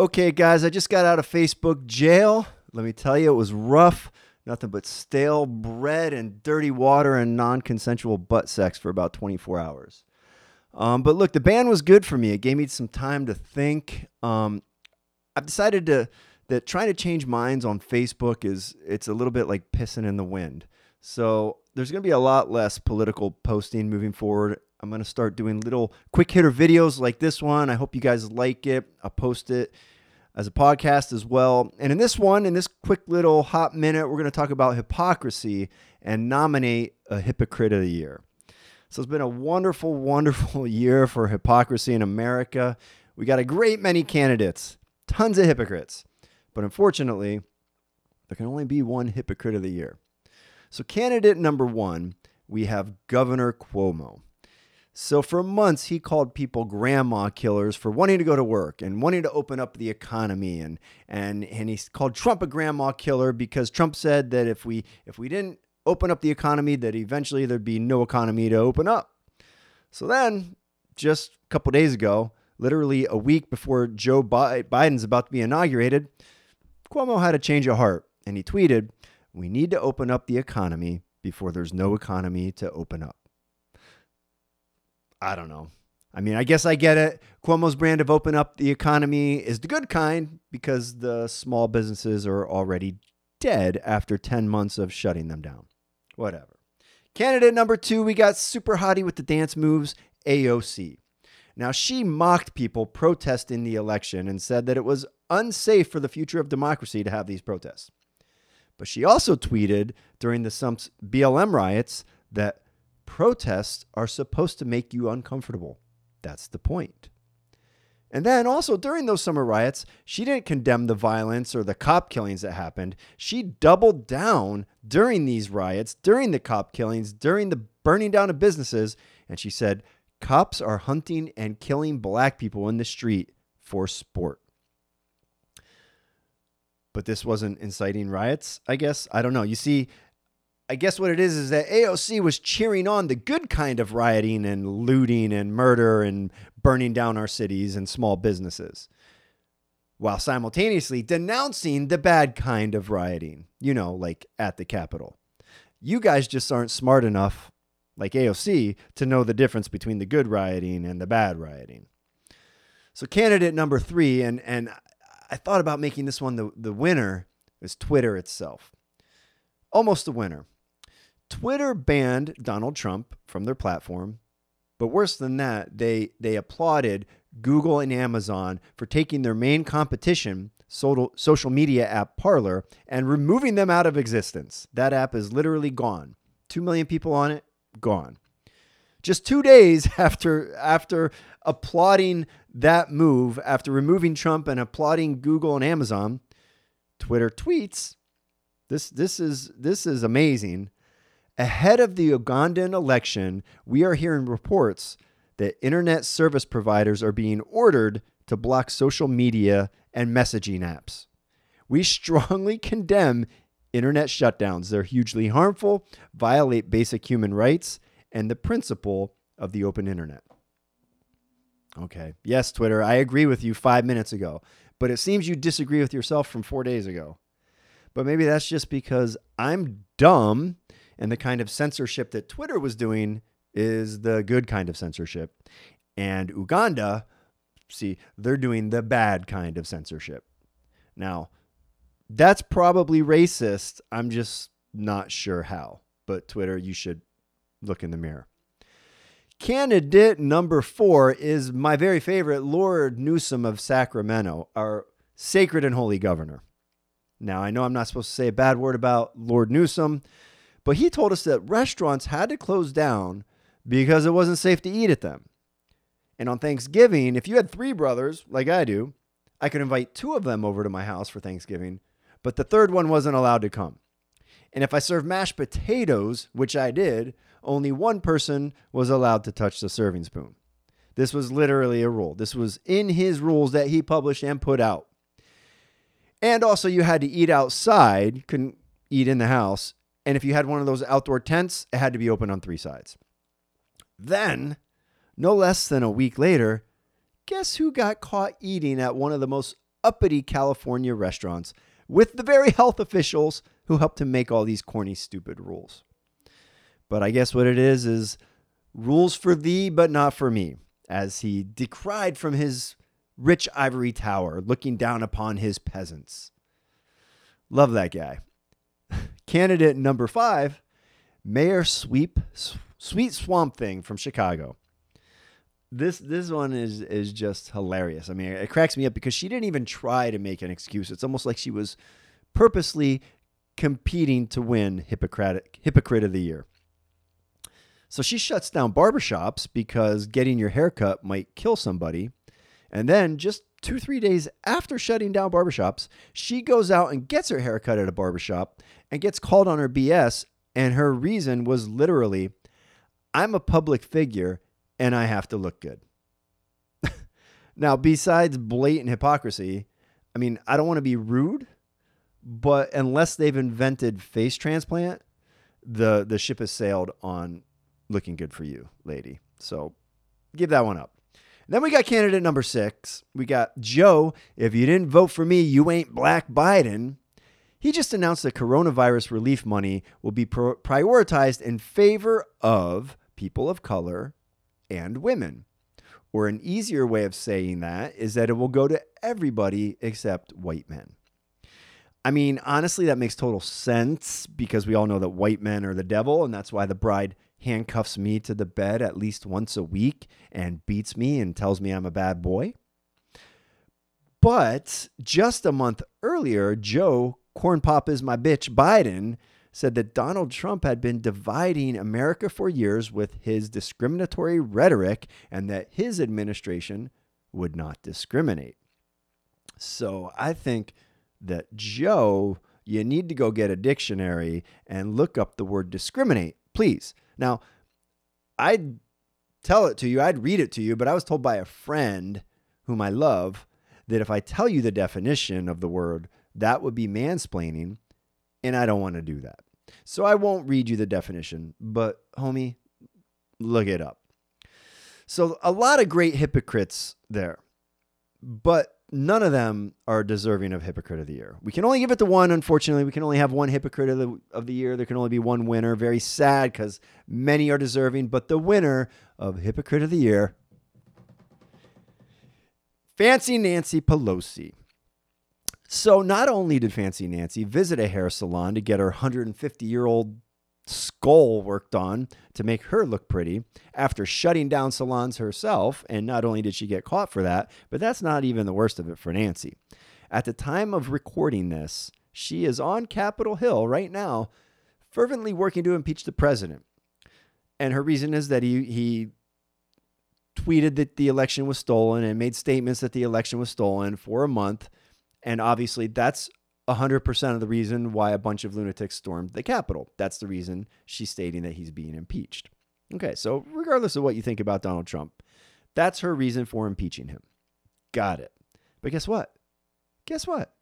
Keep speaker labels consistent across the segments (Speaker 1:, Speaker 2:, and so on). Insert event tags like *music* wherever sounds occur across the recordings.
Speaker 1: Okay, guys, I just got out of Facebook jail. Let me tell you, it was rough. Nothing but stale bread and dirty water and non consensual butt sex for about 24 hours. Um, but look, the ban was good for me. It gave me some time to think. Um, I've decided to that trying to change minds on Facebook is it's a little bit like pissing in the wind. So there's going to be a lot less political posting moving forward. I'm going to start doing little quick hitter videos like this one. I hope you guys like it. I'll post it as a podcast as well. And in this one, in this quick little hot minute, we're going to talk about hypocrisy and nominate a hypocrite of the year. So it's been a wonderful, wonderful *laughs* year for hypocrisy in America. We got a great many candidates, tons of hypocrites. But unfortunately, there can only be one hypocrite of the year. So, candidate number one, we have Governor Cuomo. So, for months, he called people grandma killers for wanting to go to work and wanting to open up the economy. And, and, and he called Trump a grandma killer because Trump said that if we, if we didn't open up the economy, that eventually there'd be no economy to open up. So then, just a couple days ago, literally a week before Joe Biden's about to be inaugurated, Cuomo had a change of heart and he tweeted, We need to open up the economy before there's no economy to open up. I don't know. I mean, I guess I get it. Cuomo's brand of open up the economy is the good kind because the small businesses are already dead after 10 months of shutting them down. Whatever. Candidate number two, we got super hottie with the dance moves, AOC. Now, she mocked people protesting the election and said that it was unsafe for the future of democracy to have these protests. But she also tweeted during the Sumps BLM riots that protests are supposed to make you uncomfortable. That's the point. And then also during those summer riots, she didn't condemn the violence or the cop killings that happened. She doubled down during these riots, during the cop killings, during the burning down of businesses, and she said, Cops are hunting and killing black people in the street for sport but this wasn't inciting riots, I guess. I don't know. You see, I guess what it is is that AOC was cheering on the good kind of rioting and looting and murder and burning down our cities and small businesses, while simultaneously denouncing the bad kind of rioting, you know, like at the Capitol. You guys just aren't smart enough, like AOC, to know the difference between the good rioting and the bad rioting. So, candidate number three, and, and I thought about making this one the, the winner is Twitter itself. Almost the winner. Twitter banned Donald Trump from their platform, but worse than that, they they applauded Google and Amazon for taking their main competition, social media app Parler, and removing them out of existence. That app is literally gone. 2 million people on it, gone. Just 2 days *laughs* after after applauding that move after removing Trump and applauding Google and Amazon, Twitter tweets, this this is this is amazing. Ahead of the Ugandan election, we are hearing reports that internet service providers are being ordered to block social media and messaging apps. We *laughs* strongly condemn internet shutdowns. They're hugely harmful, violate basic human rights, and the principle of the open internet. Okay. Yes, Twitter, I agree with you five minutes ago, but it seems you disagree with yourself from four days ago. But maybe that's just because I'm dumb and the kind of censorship that Twitter was doing is the good kind of censorship. And Uganda, see, they're doing the bad kind of censorship. Now, that's probably racist. I'm just not sure how. But Twitter, you should look in the mirror. Candidate number four is my very favorite, Lord Newsom of Sacramento, our sacred and holy governor. Now, I know I'm not supposed to say a bad word about Lord Newsom, but he told us that restaurants had to close down because it wasn't safe to eat at them. And on Thanksgiving, if you had three brothers, like I do, I could invite two of them over to my house for Thanksgiving, but the third one wasn't allowed to come. And if I served mashed potatoes, which I did, only one person was allowed to touch the serving spoon. This was literally a rule. This was in his rules that he published and put out. And also, you had to eat outside, couldn't eat in the house. And if you had one of those outdoor tents, it had to be open on three sides. Then, no less than a week later, guess who got caught eating at one of the most uppity California restaurants with the very health officials who helped him make all these corny, stupid rules. But I guess what it is is rules for thee, but not for me, as he decried from his rich ivory tower, looking down upon his peasants. Love that guy. Candidate number five, Mayor Sweep Sweet Swamp Thing from Chicago. This this one is is just hilarious. I mean, it cracks me up because she didn't even try to make an excuse. It's almost like she was purposely competing to win Hippocratic Hypocrite of the Year. So she shuts down barbershops because getting your haircut might kill somebody. And then just two, three days after shutting down barbershops, she goes out and gets her haircut at a barbershop and gets called on her BS. And her reason was literally, I'm a public figure and I have to look good. *laughs* now, besides blatant hypocrisy, I mean, I don't want to be rude, but unless they've invented face transplant, the the ship has sailed on looking good for you, lady. So give that one up. Then we got candidate number six. We got Joe. If you didn't vote for me, you ain't Black Biden. He just announced that coronavirus relief money will be pro- prioritized in favor of people of color and women. Or an easier way of saying that is that it will go to everybody except white men. I mean, honestly, that makes total sense because we all know that white men are the devil, and that's why the bride handcuffs me to the bed at least once a week and beats me and tells me I'm a bad boy. But just a month earlier, Joe, Corn Pop is my bitch, Biden, said that Donald Trump had been dividing America for years with his discriminatory rhetoric and that his administration would not discriminate. So I think that Joe, you need to go get a dictionary and look up the word discriminate, please. Now, I'd tell it to you, I'd read it to you, but I was told by a friend whom I love that if I tell you the definition of the word, that would be mansplaining, and I don't want to do that. So I won't read you the definition, but homie, look it up. So a lot of great hypocrites there, but none of them are deserving of hypocrite of the year. We can only give it to one. Unfortunately, we can only have one hypocrite of the of the year. There can only be one winner. Very sad because many are deserving, but the winner of hypocrite of the year, Fancy Nancy Pelosi. So not only did Fancy Nancy visit a hair salon to get her 150 year old skull worked on to make her look pretty after shutting down salons herself. And not only did she get caught for that, but that's not even the worst of it for Nancy. At the time of recording this, she is on Capitol Hill right now, fervently working to impeach the president. And her reason is that he, he tweeted that the election was stolen and made statements that the election was stolen for a month. And obviously, that's 100% of the reason why a bunch of lunatics stormed the Capitol. That's the reason she's stating that he's being impeached. Okay, so regardless of what you think about Donald Trump, that's her reason for impeaching him. Got it. But guess what? Guess what?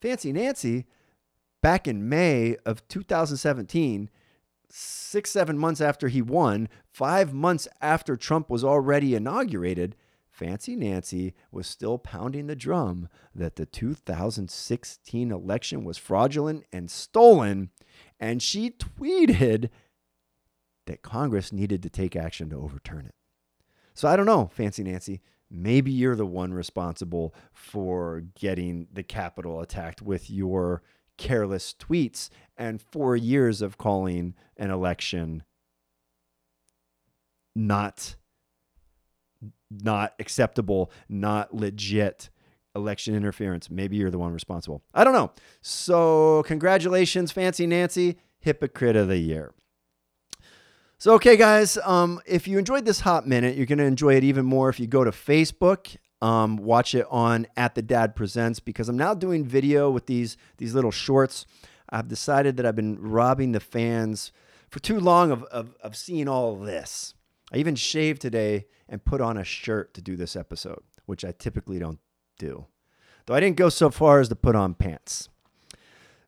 Speaker 1: Fancy Nancy, back in May of 2017, six, seven months after he won, five months after Trump was already inaugurated, Fancy Nancy was still pounding the drum that the 2016 election was fraudulent and stolen, and she tweeted that Congress needed to take action to overturn it. So I don't know, Fancy Nancy. Maybe you're the one responsible for getting the Capitol attacked with your careless tweets and four years of calling an election not not acceptable, not legit election interference. Maybe you're the one responsible. I don't know. So, congratulations, Fancy Nancy, hypocrite of the year. So, okay, guys, um, if you enjoyed this hot minute, you're going to enjoy it even more if you go to Facebook. Um, watch it on at the Dad Presents because I'm now doing video with these these little shorts. I've decided that I've been robbing the fans for too long of, of, of seeing all of this. I even shaved today and put on a shirt to do this episode, which I typically don't do. Though I didn't go so far as to put on pants.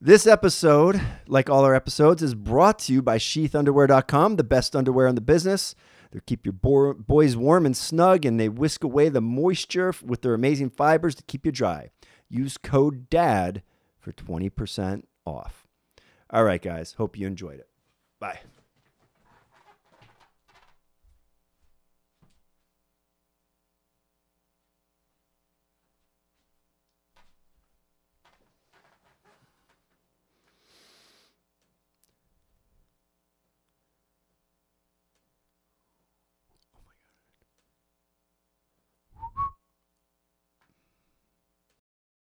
Speaker 1: This episode, like all our episodes, is brought to you by sheathunderwear.com, the best underwear in the business. They keep your bo- boys warm and snug, and they whisk away the moisture with their amazing fibers to keep you dry. Use code DAD for 20% off. All right, guys. Hope you enjoyed it. Bye.